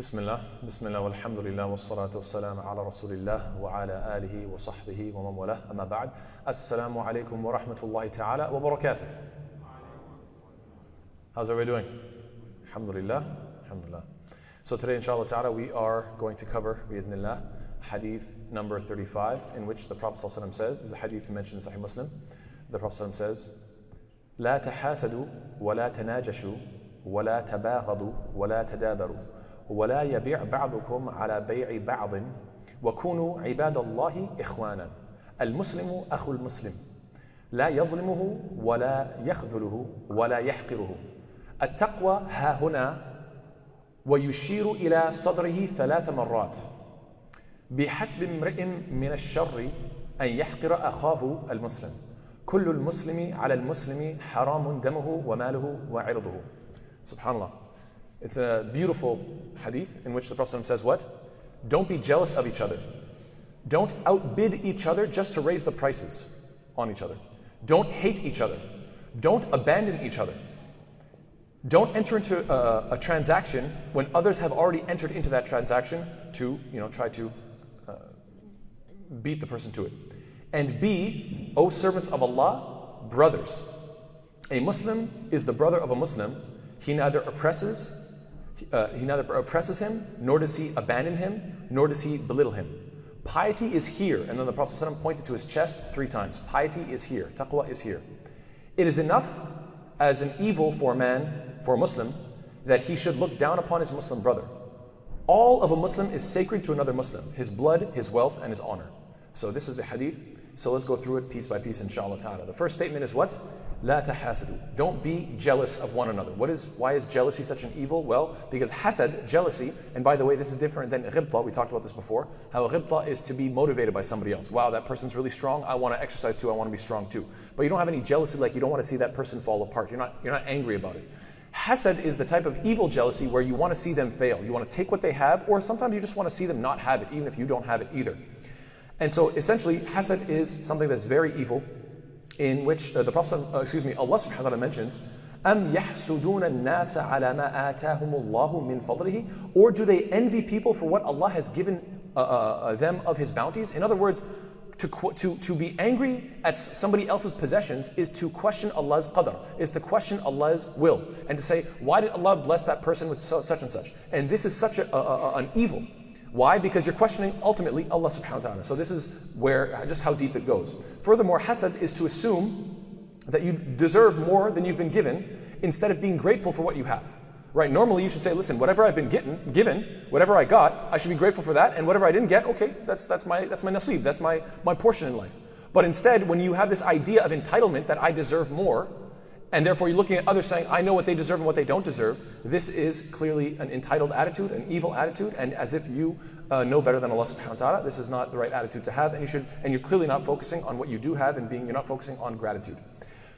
بسم الله بسم الله والحمد لله والصلاة والسلام على رسول الله وعلى آله وصحبه ومن والاه أما بعد السلام عليكم ورحمة الله تعالى وبركاته How's everybody doing? Alhamdulillah. Alhamdulillah. So today inshallah ta'ala we are going to cover bi'idhnillah hadith number 35 in which the Prophet ﷺ says, this is a hadith mentioned in Sahih Muslim, the Prophet ﷺ says, لا تحاسدوا ولا تناجشوا ولا تباغضوا ولا تدابروا ولا يبيع بعضكم على بيع بعض. وكونوا عباد الله إخوانا. المسلم أخو المسلم. لا يظلمه ولا يخذله ولا يحقره. التقوى ها هنا ويشير إلى صدره ثلاث مرات. بحسب امرئ من الشر أن يحقر أخاه المسلم. كل المسلم على المسلم حرام دمه وماله وعرضه. سبحان الله. It's a beautiful hadith in which the Prophet says what? Don't be jealous of each other. Don't outbid each other just to raise the prices on each other. Don't hate each other. Don't abandon each other. Don't enter into a, a transaction when others have already entered into that transaction to, you know, try to uh, beat the person to it. And be, O servants of Allah, brothers. A Muslim is the brother of a Muslim. He neither oppresses, uh, he neither oppresses him, nor does he abandon him, nor does he belittle him. Piety is here. And then the Prophet ﷺ pointed to his chest three times. Piety is here. Taqwa is here. It is enough as an evil for a man, for a Muslim, that he should look down upon his Muslim brother. All of a Muslim is sacred to another Muslim his blood, his wealth, and his honor. So this is the hadith. So let's go through it piece by piece, inshallah ta'ala. The first statement is what? La tahasadu. Don't be jealous of one another. What is, why is jealousy such an evil? Well, because hasad, jealousy, and by the way, this is different than ghibta. We talked about this before. How ghibta is to be motivated by somebody else. Wow, that person's really strong. I want to exercise too. I want to be strong too. But you don't have any jealousy, like you don't want to see that person fall apart. You're not, you're not angry about it. Hasad is the type of evil jealousy where you want to see them fail. You want to take what they have, or sometimes you just want to see them not have it, even if you don't have it either. And so essentially, hasad is something that's very evil, in which uh, the Prophet, uh, excuse me, Allah subhanahu wa ta'ala mentions, أَمْ يَحْسُدُونَ النَّاسَ عَلَى مَا آتَاهُمُ اللَّهُ مِنْ فَضْلِهِ Or do they envy people for what Allah has given uh, uh them of His bounties? In other words, to, to, to be angry at somebody else's possessions is to question Allah's qadr, is to question Allah's will, and to say, why did Allah bless that person with so, such and such? And this is such a, a, a, an evil. why? Because you're questioning ultimately Allah subhanahu wa ta'ala. So this is where just how deep it goes. Furthermore, hasad is to assume that you deserve more than you've been given instead of being grateful for what you have. Right? Normally you should say, listen, whatever I've been getting, given, whatever I got, I should be grateful for that, and whatever I didn't get, okay, that's that's my that's my nasib, that's my, my portion in life. But instead, when you have this idea of entitlement that I deserve more, and therefore you're looking at others saying, I know what they deserve and what they don't deserve, this is clearly an entitled attitude, an evil attitude, and as if you uh, know better than Allah subhanahu wa ta'ala, this is not the right attitude to have, and you should and you're clearly not focusing on what you do have and being you're not focusing on gratitude.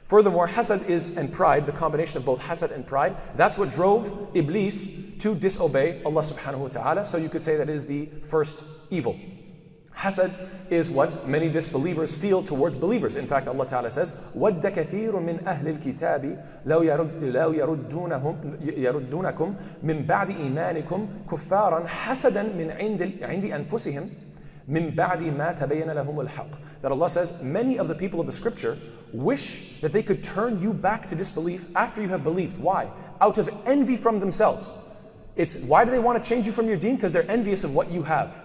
Furthermore, hasad is and pride, the combination of both hasad and pride, that's what drove Iblis to disobey Allah subhanahu wa ta'ala. So you could say that is the first evil. Hasad is what many disbelievers feel towards believers. In fact, Allah Ta'ala says, وَدَّ كَثِيرٌ مِّنْ أَهْلِ الْكِتَابِ لَوْ, يرد لو يردونهم يردونكم مِّن بَعْدِ إِيمَانِكُمْ كُفَّارًا حَسَدًا مِّن عِندِ, عند أنفسهم مِّن بَعْدِ مَا تَبَيَّنَ لَهُمُ الْحَقِّ That Allah says, many of the people of the scripture wish that they could turn you back to disbelief after you have believed. Why? Out of envy from themselves. It's why do they want to change you from your deen? Because they're envious of what you have.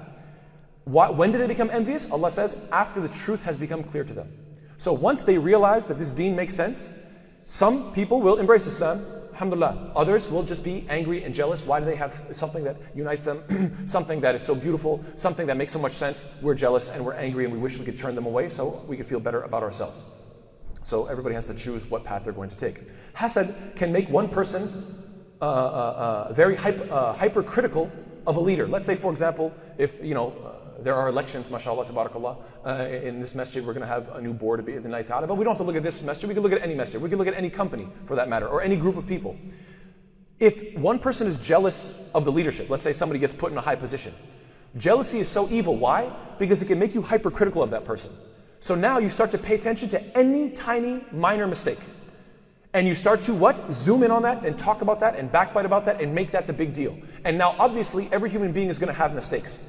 Why, when do they become envious? Allah says, after the truth has become clear to them. So once they realize that this deen makes sense, some people will embrace Islam, alhamdulillah. Others will just be angry and jealous. Why do they have something that unites them, something that is so beautiful, something that makes so much sense? We're jealous and we're angry and we wish we could turn them away so we could feel better about ourselves. So everybody has to choose what path they're going to take. Hasad can make one person uh, uh, uh, very hyper, uh, hypercritical of a leader. Let's say, for example, if you know there are elections, mashallah, tabarakallah. Uh, in this masjid, we're going to have a new board at the night ta'ala. But we don't have to look at this masjid. We can look at any masjid. We can look at any company, for that matter, or any group of people. If one person is jealous of the leadership, let's say somebody gets put in a high position, jealousy is so evil. Why? Because it can make you hypercritical of that person. So now you start to pay attention to any tiny, minor mistake. And you start to what? Zoom in on that and talk about that and backbite about that and make that the big deal. And now, obviously, every human being is going to have mistakes.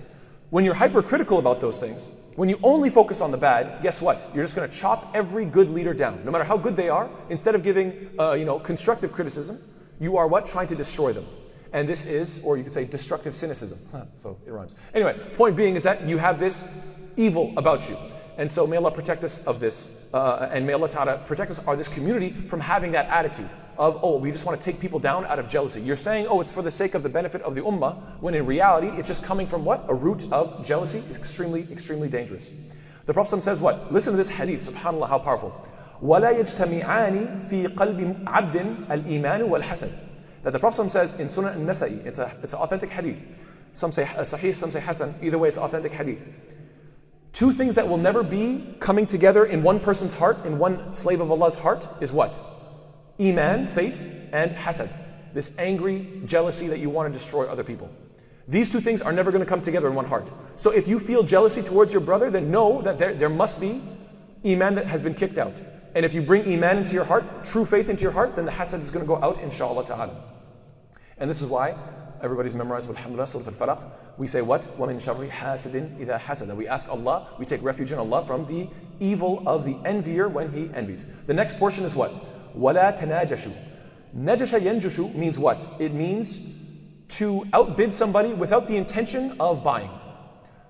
When you're hypercritical about those things, when you only focus on the bad, guess what? You're just going to chop every good leader down, no matter how good they are. Instead of giving, uh, you know, constructive criticism, you are what? Trying to destroy them. And this is, or you could say, destructive cynicism. Huh, so it rhymes. Anyway, point being is that you have this evil about you. And so may Allah protect us of this, uh, and may Allah Ta'ala protect us or this community from having that attitude of, oh, we just want to take people down out of jealousy. You're saying, oh, it's for the sake of the benefit of the ummah, when in reality, it's just coming from what? A root of jealousy is extremely, extremely dangerous. The Prophet says what? Listen to this hadith, subhanAllah, how powerful. وَلَا يَجْتَمِعَانِ abdin al-iman الْإِيمَانُ وَالْحَسَنُ That the Prophet says in Sunan al-Nasa'i, it's, a, it's an authentic hadith. Some say uh, sahih, some say hasan. Either way, it's authentic hadith. Two things that will never be coming together in one person's heart, in one slave of Allah's heart, is what? Iman, faith, and hasad. This angry jealousy that you want to destroy other people. These two things are never going to come together in one heart. So if you feel jealousy towards your brother, then know that there, there must be Iman that has been kicked out. And if you bring Iman into your heart, true faith into your heart, then the hasad is going to go out, inshallah ta'ala. And this is why everybody's memorized, alhamdulillah, Surah Al-Falaq. We say what? وَمِن شَرِّ حَاسِدٍ إِذَا حَسَدَ We ask Allah, we take refuge in Allah from the evil of the envier when he envies. The next portion is what? وَلَا تَنَاجَشُوا Najasha yenjushu means what? It means to outbid somebody without the intention of buying.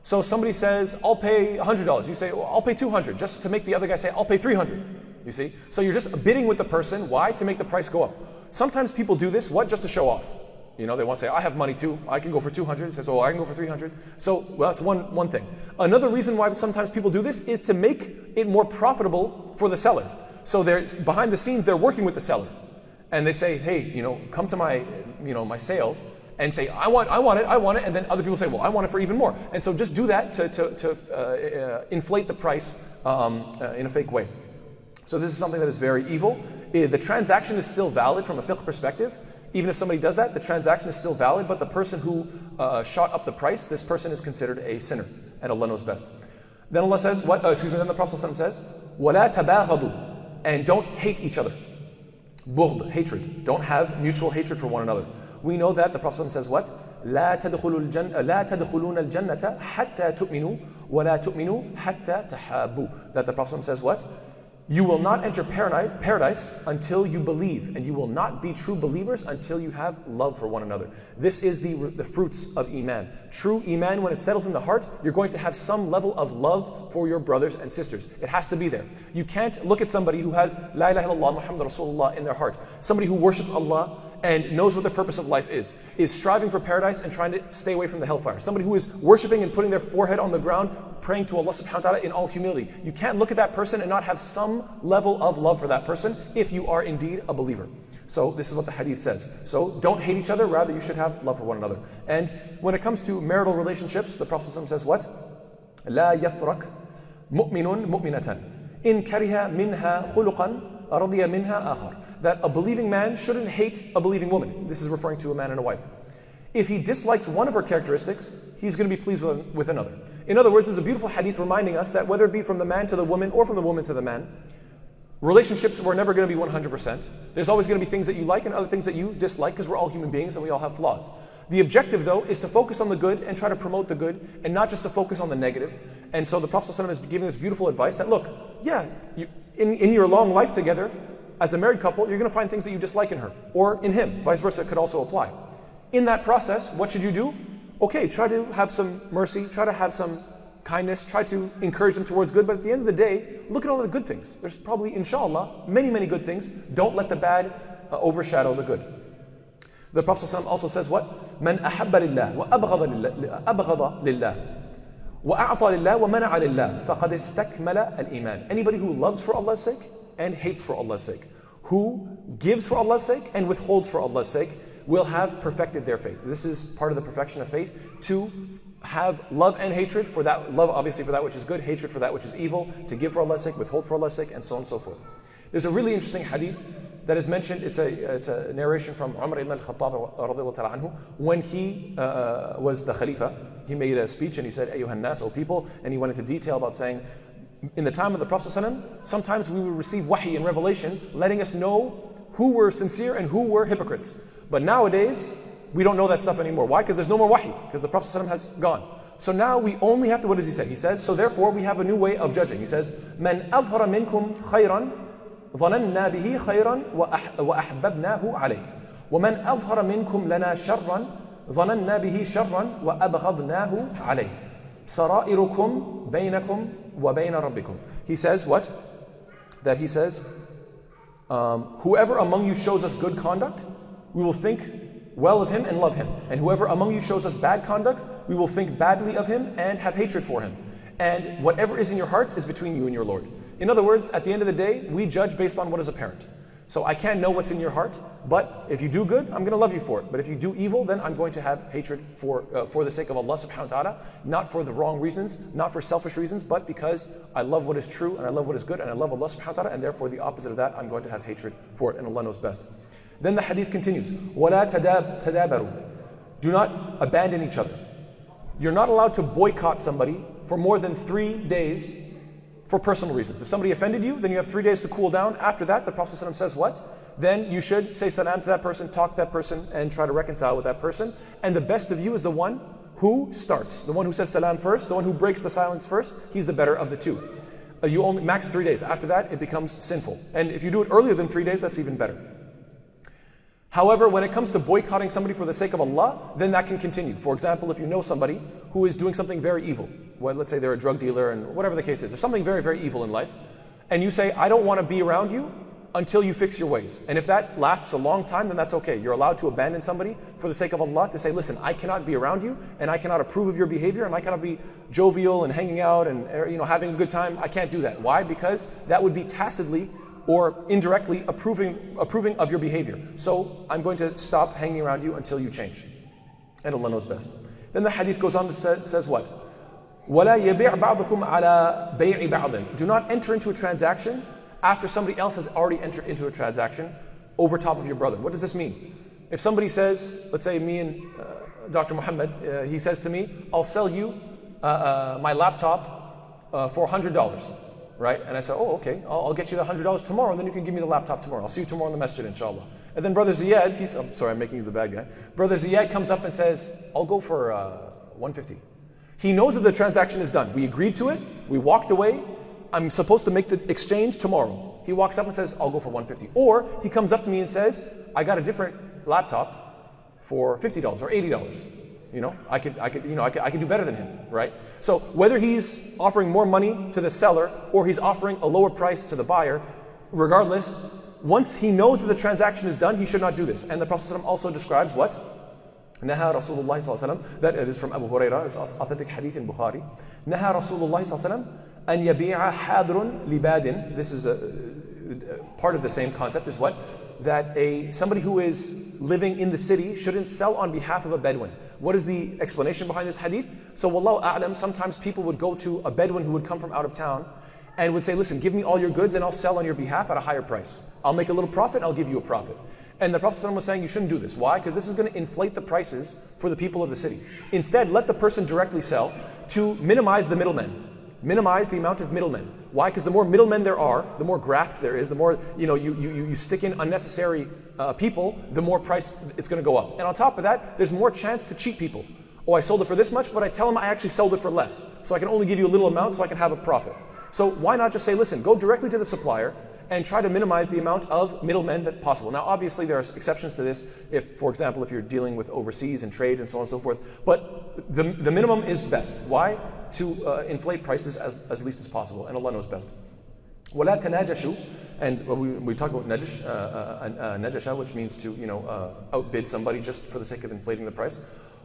So somebody says, I'll pay $100. You say, well, I'll pay 200 just to make the other guy say, I'll pay 300. You see? So you're just bidding with the person. Why? To make the price go up. Sometimes people do this, what? Just to show off. You know, they want to say, I have money too. I can go for 200. Says, oh, I can go for 300. So, well, that's one, one thing. Another reason why sometimes people do this is to make it more profitable for the seller. So they're, behind the scenes, they're working with the seller. And they say, hey, you know, come to my, you know, my sale and say, I want, I want it, I want it. And then other people say, well, I want it for even more. And so just do that to, to, to uh, uh, inflate the price um, uh, in a fake way. So this is something that is very evil. Uh, the transaction is still valid from a fiqh perspective. Even if somebody does that, the transaction is still valid, but the person who uh, shot up the price, this person is considered a sinner, and Allah knows best. Then Allah says, what? Uh, excuse me, then the Prophet says, وَلَا تَبَاغَضُوا And don't hate each other. Bughd, hatred. Don't have mutual hatred for one another. We know that the Prophet says what? لا تدخلوا الجنة لا تدخلون الجنة حتى تؤمنوا ولا تؤمنوا حتى تحابوا. That the Prophet says what? You will not enter paradise until you believe, and you will not be true believers until you have love for one another. This is the, the fruits of Iman. True Iman, when it settles in the heart, you're going to have some level of love for your brothers and sisters. It has to be there. You can't look at somebody who has La ilaha illallah Muhammad Rasulullah in their heart, somebody who worships Allah and knows what the purpose of life is, is striving for paradise and trying to stay away from the hellfire. Somebody who is worshiping and putting their forehead on the ground, praying to Allah subhanahu wa ta'ala in all humility. You can't look at that person and not have some level of love for that person if you are indeed a believer. So this is what the hadith says. So don't hate each other, rather you should have love for one another. And when it comes to marital relationships, the Prophet says what? لا يفرق مؤمن مؤمنة إن كره منها خلقا رضي منها آخر that a believing man shouldn't hate a believing woman. This is referring to a man and a wife. If he dislikes one of her characteristics, he's going to be pleased with, with another. In other words, there's a beautiful hadith reminding us that whether it be from the man to the woman or from the woman to the man, relationships were never going to be 100%. There's always going to be things that you like and other things that you dislike because we're all human beings and we all have flaws. The objective, though, is to focus on the good and try to promote the good and not just to focus on the negative. And so the Prophet ﷺ is giving this beautiful advice that look, yeah, you, in, in your long life together, as a married couple, you're going to find things that you dislike in her or in him. Vice versa could also apply. In that process, what should you do? Okay, try to have some mercy, try to have some kindness, try to encourage them towards good, but at the end of the day, look at all the good things. There's probably, inshallah, many, many good things. Don't let the bad uh, overshadow the good. The Prophet also says what? من أحب لله وأبغض لله, أبغض لله وأعطى لله ومنع لله فقد استكمل الإيمان. Anybody who loves for Allah's sake and hates for Allah's sake. Who gives for Allah's sake and withholds for Allah's sake will have perfected their faith. This is part of the perfection of faith to have love and hatred for that love obviously for that which is good, hatred for that which is evil, to give for Allah's sake, withhold for Allah's sake, and so on and so forth. There's a really interesting hadith that is mentioned. It's a, it's a narration from Umar ibn al-Khattab when he uh, was the Khalifa. He made a speech and he said, Ayyuhan nas, O people, and he went into detail about saying, in the time of the Prophet ﷺ, sometimes we would receive wahi and revelation letting us know who were sincere and who were hypocrites. But nowadays, we don't know that stuff anymore. Why? Because there's no more wahi, because the Prophet ﷺ has gone. So now we only have to, what does he say? He says, so therefore we have a new way of judging. He says, من أظهر منكم خيرا ظننا به خيرا وأحببناه عليه ومن أظهر منكم لنا شرا ظننا به شرا وأبغضناه عليه سرائركم بينكم وبين ربكم He says what? That he says, um, whoever among you shows us good conduct, we will think well of him and love him. And whoever among you shows us bad conduct, we will think badly of him and have hatred for him. And whatever is in your hearts is between you and your Lord. In other words, at the end of the day, we judge based on what is apparent. So I can't know what's in your heart, but if you do good, I'm going to love you for it. But if you do evil, then I'm going to have hatred for, uh, for the sake of Allah subhanahu wa ta'ala, not for the wrong reasons, not for selfish reasons, but because I love what is true and I love what is good and I love Allah subhanahu wa ta'ala, and therefore the opposite of that, I'm going to have hatred for it, and Allah knows best. Then the hadith continues, وَلَا تَدَابَرُوا Do not abandon each other. You're not allowed to boycott somebody for more than three days for personal reasons. If somebody offended you, then you have three days to cool down. After that, the Prophet ﷺ says what? Then you should say salam to that person, talk to that person, and try to reconcile with that person. And the best of you is the one who starts. The one who says salam first, the one who breaks the silence first, he's the better of the two. Uh, you only max three days. After that, it becomes sinful. And if you do it earlier than three days, that's even better. However, when it comes to boycotting somebody for the sake of Allah, then that can continue. For example, if you know somebody who is doing something very evil, well, let's say they're a drug dealer and whatever the case is, there's something very, very evil in life, and you say, I don't want to be around you until you fix your ways. And if that lasts a long time, then that's okay. You're allowed to abandon somebody for the sake of Allah to say, listen, I cannot be around you and I cannot approve of your behavior and I cannot be jovial and hanging out and er, you know having a good time. I can't do that. Why? Because that would be tacitly or indirectly approving, approving of your behavior. So I'm going to stop hanging around you until you change. And Allah knows best. Then the hadith goes on to say, says what? وَلَا يَبِعْ بَعْضُكُمْ عَلَى بَيْعِ بَعْضٍ Do not enter into a transaction after somebody else has already entered into a transaction over top of your brother. What does this mean? If somebody says, let's say me and uh, Dr. Muhammad, uh, he says to me, I'll sell you uh, uh my laptop uh, for $100 right? And I said, oh, okay, I'll, I'll get you the $100 tomorrow, and then you can give me the laptop tomorrow. I'll see you tomorrow in the masjid, inshallah. And then Brother Ziyad, he's, I'm sorry, I'm making you the bad guy. Brother Ziyad comes up and says, I'll go for uh, 150. he knows that the transaction is done. We agreed to it, we walked away. I'm supposed to make the exchange tomorrow. He walks up and says, I'll go for 150. Or he comes up to me and says, I got a different laptop for $50 or $80. You know, I could, I could, you know, I could, I could do better than him, right? So whether he's offering more money to the seller or he's offering a lower price to the buyer, regardless, once he knows that the transaction is done, he should not do this. And the Prophet also describes what? نهى رسول الله صلى الله عليه وسلم that is from Abu Huraira it's authentic hadith in Bukhari نهى رسول الله صلى الله عليه وسلم أن يبيع حاضر لباد this is a, a part of the same concept is what that a somebody who is living in the city shouldn't sell on behalf of a Bedouin. What is the explanation behind this hadith? So, wallahu a'lam, sometimes people would go to a Bedouin who would come from out of town and would say, Listen, give me all your goods and I'll sell on your behalf at a higher price. I'll make a little profit and I'll give you a profit. And the Prophet was saying you shouldn't do this. Why? Because this is going to inflate the prices for the people of the city. Instead, let the person directly sell to minimize the middlemen minimize the amount of middlemen. Why? Because the more middlemen there are, the more graft there is, the more you know you, you, you stick in unnecessary uh, people, the more price it's going to go up. And on top of that, there's more chance to cheat people. Oh, I sold it for this much, but I tell them I actually sold it for less. So I can only give you a little amount so I can have a profit. So why not just say, listen, go directly to the supplier and try to minimize the amount of middlemen that possible. Now, obviously, there are exceptions to this. If, for example, if you're dealing with overseas and trade and so on and so forth, but the, the minimum is best. Why? To uh, inflate prices as, as least as possible, and Allah knows best. وَلَا تَنَاجَشُوا and we, we talk about najash, uh, uh, uh, najasha, which means to you know uh, outbid somebody just for the sake of inflating the price.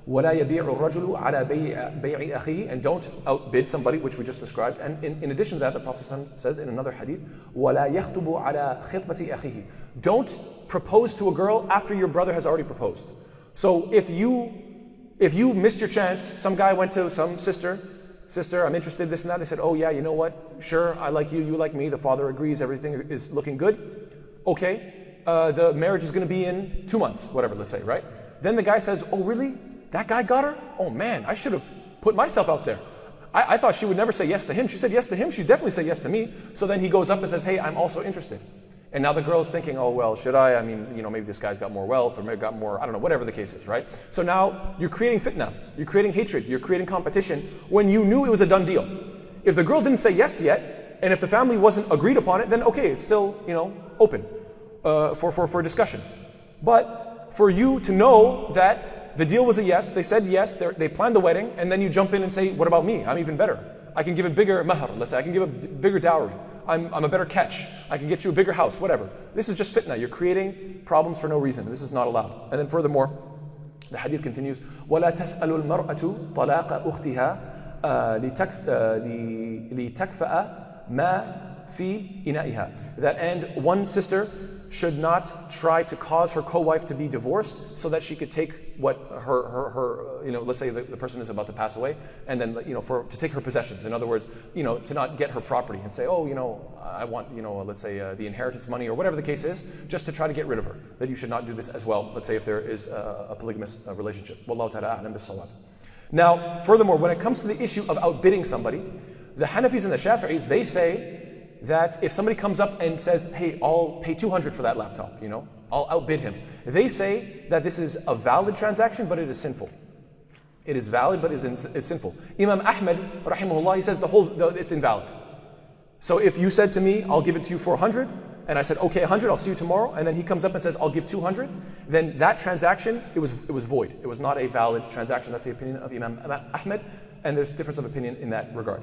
ولا يبيع الرجل على بيع, بيع أخيه and don't outbid somebody which we just described and in, in addition to that the Prophet says in another hadith ولا يخطب على خطبة أخيه don't propose to a girl after your brother has already proposed so if you if you missed your chance some guy went to some sister sister I'm interested this and that they said oh yeah you know what sure I like you you like me the father agrees everything is looking good okay uh, the marriage is going to be in two months whatever let's say right then the guy says oh really That guy got her? Oh man, I should have put myself out there. I, I, thought she would never say yes to him. She said yes to him. She'd definitely said yes to me. So then he goes up and says, Hey, I'm also interested. And now the girl's thinking, oh, well, should I? I mean, you know, maybe this guy's got more wealth or maybe got more, I don't know, whatever the case is, right? So now you're creating fitna, you're creating hatred, you're creating competition when you knew it was a done deal. If the girl didn't say yes yet, and if the family wasn't agreed upon it, then okay, it's still, you know, open uh, for, for, for discussion. But for you to know that the deal was a yes, they said yes, they planned the wedding, and then you jump in and say, what about me? I'm even better. I can give a bigger mahar, let's say, I can give a bigger dowry. I'm, I'm a better catch. I can get you a bigger house, whatever. This is just fitna. You're creating problems for no reason. This is not allowed. And then furthermore, the hadith continues, وَلَا تَسْأَلُ الْمَرْأَةُ طَلَاقَ أُخْتِهَا لِتَكْفَأَ مَا fi ina'iha. That and one sister should not try to cause her co-wife to be divorced so that she could take what her, her, her you know, let's say the, the, person is about to pass away, and then, you know, for, to take her possessions. In other words, you know, to not get her property and say, oh, you know, I want, you know, let's say uh, the inheritance money or whatever the case is, just to try to get rid of her. That you should not do this as well, let's say if there is a, a polygamous uh, relationship. Wallahu ta'ala a'lam. Now, furthermore, when it comes to the issue of outbidding somebody, the Hanafis and the Shafi'is, they say that if somebody comes up and says, hey, I'll pay 200 for that laptop, you know, I'll outbid him. They say that this is a valid transaction, but it is sinful. It is valid, but it is, is sinful. Imam Ahmed, rahimahullah, he says the whole, the, it's invalid. So if you said to me, I'll give it to you for 100, and I said, okay, 100, I'll see you tomorrow, and then he comes up and says, I'll give 200, then that transaction, it was, it was void. It was not a valid transaction. That's the opinion of Imam Ahmed, and there's difference of opinion in that regard.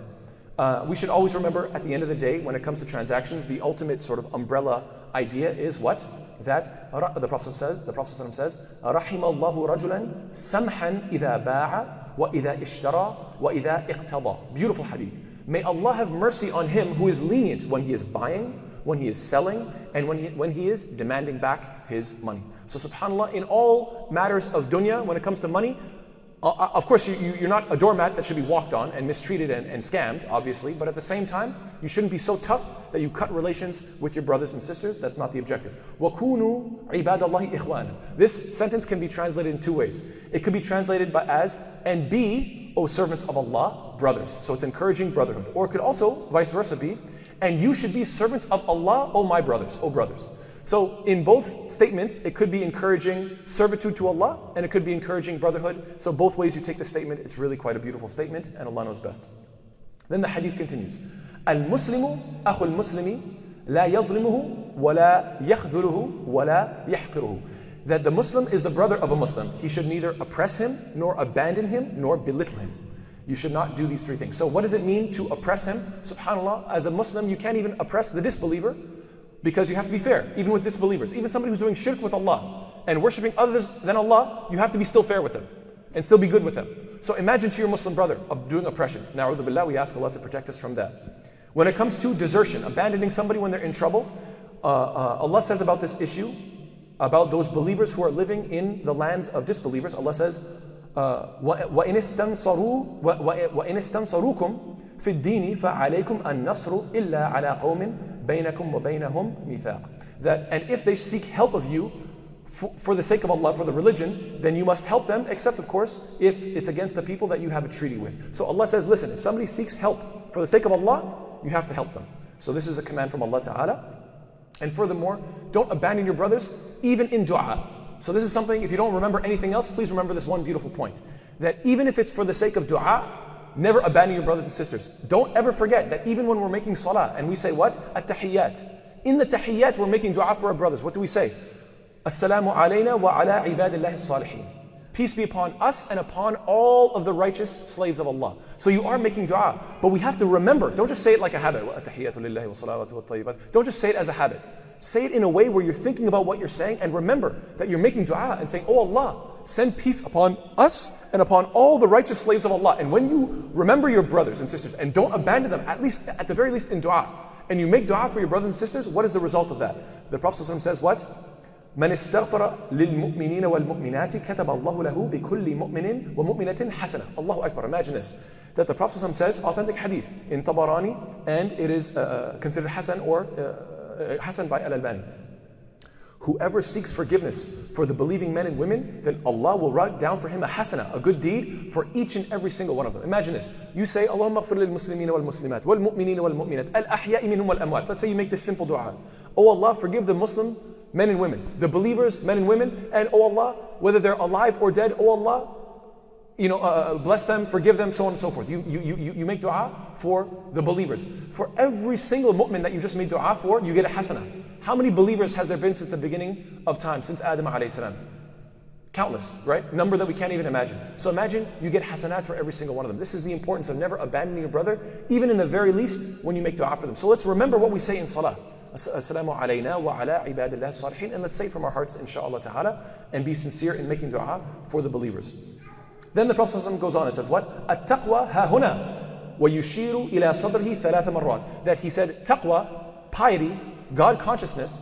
Uh, we should always remember at the end of the day, when it comes to transactions, the ultimate sort of umbrella idea is what? That the Prophet says, the Prophet says, رحم الله رجلا سمحا إذا باع وإذا اشترى وإذا اقتضى. Beautiful hadith. May Allah have mercy on him who is lenient when he is buying, when he is selling, and when he, when he is demanding back his money. So subhanAllah, in all matters of dunya, when it comes to money, uh, uh, of course, you, are not a doormat that should be walked on and mistreated and, and, scammed, obviously, but at the same time, you shouldn't be so tough that you cut relations with your brothers and sisters. That's not the objective. وَكُونُوا عِبَادَ اللَّهِ إِخْوَانًا This sentence can be translated in two ways. It could be translated by as, and be, O servants of Allah, brothers. So it's encouraging brotherhood. Or it could also, vice versa, be, and you should be servants of Allah, O my brothers, O brothers. So, in both statements, it could be encouraging servitude to Allah and it could be encouraging brotherhood. So, both ways you take the statement, it's really quite a beautiful statement, and Allah knows best. Then the hadith continues Al Muslimu akhul Muslimi la yazlimuhu wa la yakhdhuluhu wa la yahqiruhu. That the Muslim is the brother of a Muslim. He should neither oppress him, nor abandon him, nor belittle him. You should not do these three things. So, what does it mean to oppress him? SubhanAllah, as a Muslim, you can't even oppress the disbeliever because you have to be fair, even with disbelievers. Even somebody who's doing shirk with Allah and worshipping others than Allah, you have to be still fair with them and still be good with them. So imagine to your Muslim brother of doing oppression. Now, billah, we ask Allah to protect us from that. When it comes to desertion, abandoning somebody when they're in trouble, uh, uh, Allah says about this issue, about those believers who are living in the lands of disbelievers, Allah says, وَإِنِ اسْتَنصَرُوكُمْ في الدين فعليكم النصر إلا على قوم بينكم وبينهم ميثاق. That, and if they seek help of you for, for, the sake of Allah, for the religion, then you must help them, except of course if it's against the people that you have a treaty with. So Allah says, listen, if somebody seeks help for the sake of Allah, you have to help them. So this is a command from Allah Ta'ala. And furthermore, don't abandon your brothers, even in dua. So this is something, if you don't remember anything else, please remember this one beautiful point. That even if it's for the sake of dua, never abandon your brothers and sisters. Don't ever forget that even when we're making salah and we say what? At-tahiyyat. In the tahiyyat, we're making dua for our brothers. What do we say? Assalamu alayna wa ala ibadillahi salihin. Peace be upon us and upon all of the righteous slaves of Allah. So you are making dua, but we have to remember, don't just say it like a habit. Don't just say it as a habit. Say it in a way where you're thinking about what you're saying and remember that you're making dua and saying, Oh Allah, send peace upon us and upon all the righteous slaves of Allah. And when you remember your brothers and sisters and don't abandon them, at least at the very least in dua, and you make dua for your brothers and sisters, what is the result of that? The Prophet says what? من استغفر للمؤمنين والمؤمنات كتب الله له بكل مؤمن ومؤمنة حسنة الله أكبر Imagine this that the Prophet says authentic hadith in Tabarani and it is uh, considered Hasan or uh, uh Hasan by Al-Albani Whoever seeks forgiveness for the believing men and women, then Allah will write down for him a hasana, a good deed for each and every single one of them. Imagine this. You say, Allahumma ghfir lil muslimeen wal muslimat, wal mu'mineen wal mu'minat, al ahya'i minhum wal amwat. Let's say you make this simple dua. Oh Allah, forgive the Muslim men and women, the believers, men and women, and oh Allah, whether they're alive or dead, oh Allah, you know, uh, uh, bless them, forgive them, so on and so forth. You, you, you, you make dua for the believers. For every single mu'min that you just made dua for, you get a hasanah. How many believers has there been since the beginning of time, since Adam alayhi salam? Countless, right? Number that we can't even imagine. So imagine you get hasanat for every single one of them. This is the importance of never abandoning your brother, even in the very least when you make dua for them. So let's remember what we say in salah. Assalamu alayna wa ala ibadillah salihin. And let's say from our hearts, inshallah ta'ala, and be sincere in making dua for the believers. Then the Prophet goes on and says, What? At-taqwa ha-huna wa yushiru ila sadrihi thalatha marrat. That he said, taqwa, piety, God consciousness,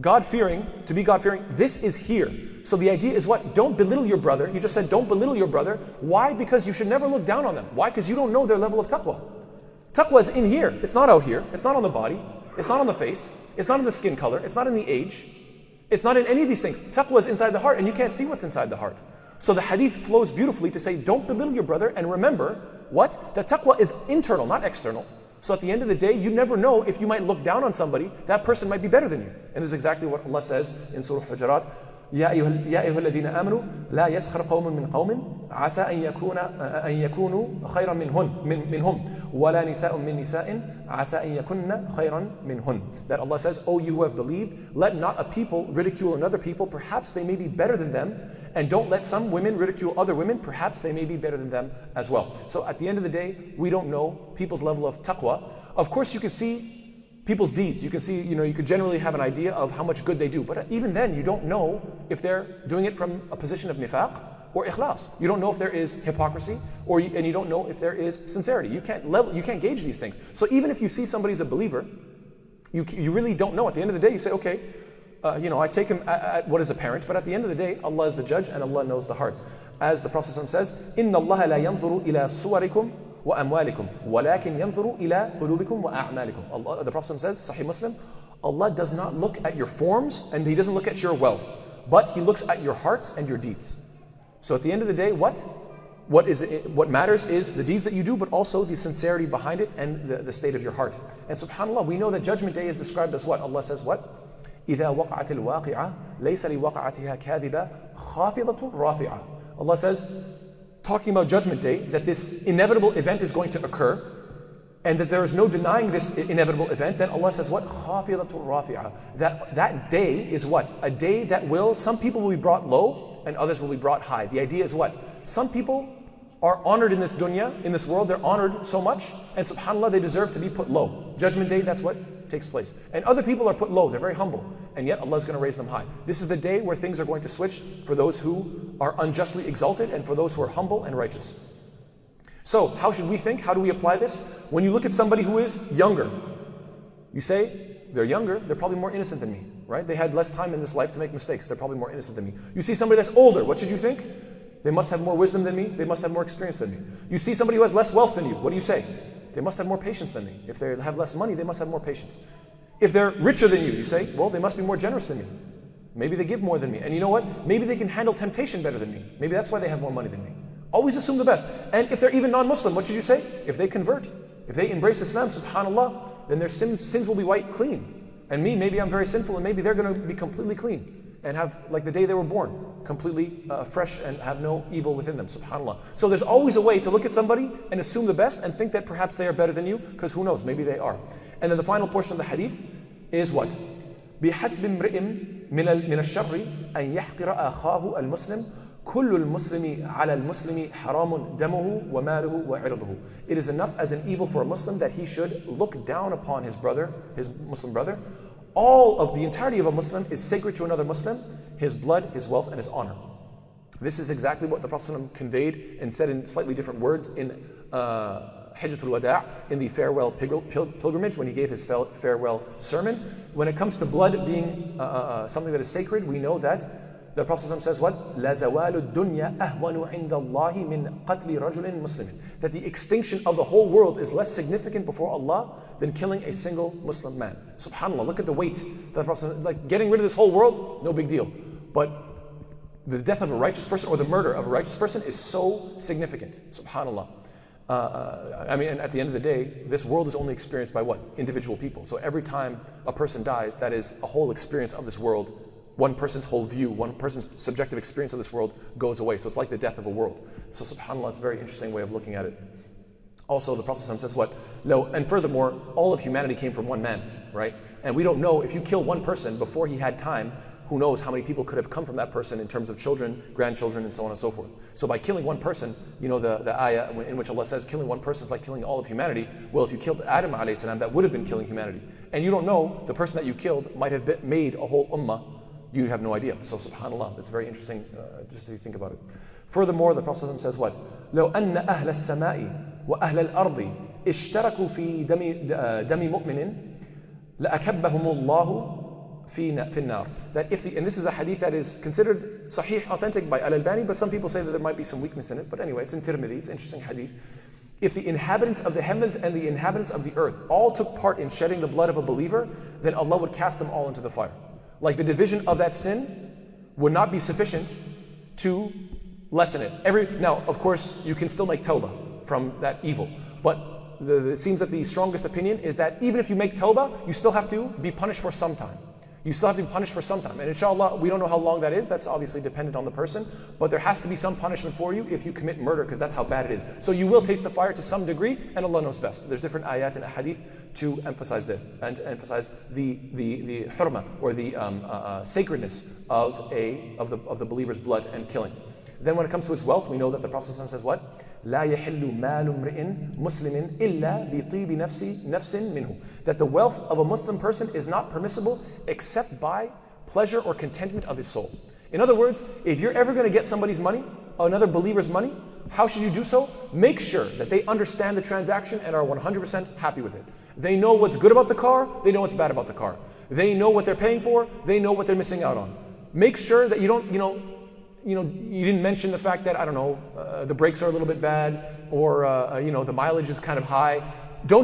God fearing, to be God fearing, this is here. So the idea is what? Don't belittle your brother. He just said, don't belittle your brother. Why? Because you should never look down on them. Why? Because you don't know their level of taqwa. Taqwa is in here. It's not out here. It's not on the body. It's not on the face. It's not in the skin color. It's not in the age. It's not in any of these things. Taqwa is inside the heart, and you can't see what's inside the heart. So the hadith flows beautifully to say, don't belittle your brother, and remember what? That taqwa is internal, not external. So at the end of the day, you never know if you might look down on somebody, that person might be better than you. And this is exactly what Allah says in Surah Hujurat. يا أيها يا أيها الذين آمنوا لا يسخر قوم من قوم عسى أن يكون أن يكونوا خيرا منهن من منهم ولا نساء من نساء عسى أن يكن خيرا منهن. That Allah says, "O you who have believed, let not a people ridicule another people. Perhaps they may be better than them, and don't let some women ridicule other women. Perhaps they may be better than them as well." So at the end of the day, we don't know people's level of taqwa. Of course, you can see people's deeds. You can see, you know, you could generally have an idea of how much good they do. But even then, you don't know if they're doing it from a position of nifaq or ikhlas. You don't know if there is hypocrisy, or you, and you don't know if there is sincerity. You can't level, you can't gauge these things. So even if you see somebody's a believer, you, you really don't know. At the end of the day, you say, okay, uh, you know, I take him at, at what is apparent, but at the end of the day, Allah is the judge and Allah knows the hearts. As the Prophet says, "Inna Allah la yanzuru ila suwarikum وأموالكم ولكن ينظر إلى قلوبكم وأعمالكم Allah, The Prophet says, Sahih Muslim, Allah does not look at your forms and He doesn't look at your wealth, but He looks at your hearts and your deeds. So at the end of the day, what? What, is it, what matters is the deeds that you do, but also the sincerity behind it and the, the state of your heart. And subhanAllah, we know that Judgment Day is described as what? Allah says what? إذا وقعت الواقعة ليس لوقعتها كاذبة خافضة رافعة. Allah says, talking about Judgment Day, that this inevitable event is going to occur, and that there is no denying this inevitable event, then Allah says, What? That, that day is what? A day that will, some people will be brought low and others will be brought high. The idea is what? Some people are honored in this dunya, in this world, they're honored so much, and subhanAllah, they deserve to be put low. Judgment Day, that's what takes place. And other people are put low, they're very humble, and yet Allah is going to raise them high. This is the day where things are going to switch for those who are unjustly exalted and for those who are humble and righteous. So, how should we think? How do we apply this? When you look at somebody who is younger, you say, they're younger, they're probably more innocent than me, right? They had less time in this life to make mistakes, they're probably more innocent than me. You see somebody that's older, what should you think? They must have more wisdom than me, they must have more experience than me. You see somebody who has less wealth than you, what do you say? They must have more patience than me. If they have less money, they must have more patience. If they're richer than you, you say, well, they must be more generous than me. Maybe they give more than me. And you know what? Maybe they can handle temptation better than me. Maybe that's why they have more money than me. Always assume the best. And if they're even non Muslim, what should you say? If they convert, if they embrace Islam, subhanAllah, then their sins, sins will be wiped clean. And me, maybe I'm very sinful, and maybe they're going to be completely clean and have, like the day they were born, completely uh, fresh and have no evil within them, subhanAllah. So there's always a way to look at somebody and assume the best and think that perhaps they are better than you, because who knows, maybe they are. And then the final portion of the hadith is what? بحسب امرئ من من الشر أن يحقر أخاه المسلم كل المسلم على المسلم حرام دمه وماله وعرضه. It is enough as an evil for a Muslim that he should look down upon his brother, his Muslim brother, all of the entirety of a Muslim is sacred to another Muslim, his blood, his wealth, and his honor. This is exactly what the Prophet conveyed and said in slightly different words in uh, Hajjatul Wada' in the farewell pilgrimage when he gave his farewell sermon. When it comes to blood being uh, uh, uh, something that is sacred, we know that the Prophet says what? La zawalu dunya ahwanu indallahi min qatli rajulin muslimin. That the extinction of the whole world is less significant before Allah than killing a single Muslim man. SubhanAllah, look at the weight that the Prophet like getting rid of this whole world, no big deal. But the death of a righteous person or the murder of a righteous person is so significant. SubhanAllah. Uh, I mean, at the end of the day, this world is only experienced by what? Individual people. So every time a person dies, that is a whole experience of this world. One person's whole view, one person's subjective experience of this world goes away. So it's like the death of a world. So subhanAllah, it's a very interesting way of looking at it. Also, the Prophet says what? No, and furthermore, all of humanity came from one man, right? And we don't know if you kill one person before he had time who knows how many people could have come from that person in terms of children, grandchildren, and so on and so forth. So by killing one person, you know, the, the ayah in which Allah says killing one person is like killing all of humanity. Well, if you killed Adam salam, that would have been killing humanity. And you don't know, the person that you killed might have been, made a whole ummah. You have no idea. So subhanAllah, it's very interesting uh, just to think about it. Furthermore, the Prophet says what? لو أن أهل السماء وأهل الأرض اشتركوا في دم دم مؤمن لأكبهم الله that if the, and this is a hadith that is considered sahih, authentic by Al-Albani, but some people say that there might be some weakness in it. But anyway, it's in Tirmidhi, it's an interesting hadith. If the inhabitants of the heavens and the inhabitants of the earth all took part in shedding the blood of a believer, then Allah would cast them all into the fire. Like the division of that sin would not be sufficient to lessen it. Every now, of course, you can still make tawbah from that evil, but the, it seems that the strongest opinion is that even if you make tawbah, you still have to be punished for some time you still have to be punished for some time. And inshallah, we don't know how long that is. That's obviously dependent on the person. But there has to be some punishment for you if you commit murder, because that's how bad it is. So you will taste the fire to some degree, and Allah knows best. There's different ayat and hadith to emphasize that, and to emphasize the, the, the hurma, or the um, uh, uh, sacredness of, a, of, the, of the believer's blood and killing. Then when it comes to his wealth, we know that the Prophet says what? لا يحل مال امرئ مسلم إلا بطيب نفس نفس منه. That the wealth of a Muslim person is not permissible except by pleasure or contentment of his soul. In other words, if you're ever going to get somebody's money, another believer's money, how should you do so? Make sure that they understand the transaction and are 100% happy with it. They know what's good about the car, they know what's bad about the car. They know what they're paying for, they know what they're missing out on. Make sure that you don't, you know, you know, you didn't mention the fact that, I don't know, uh, the brakes are a little bit bad or, uh, uh, you know, the mileage is kind of high. Don't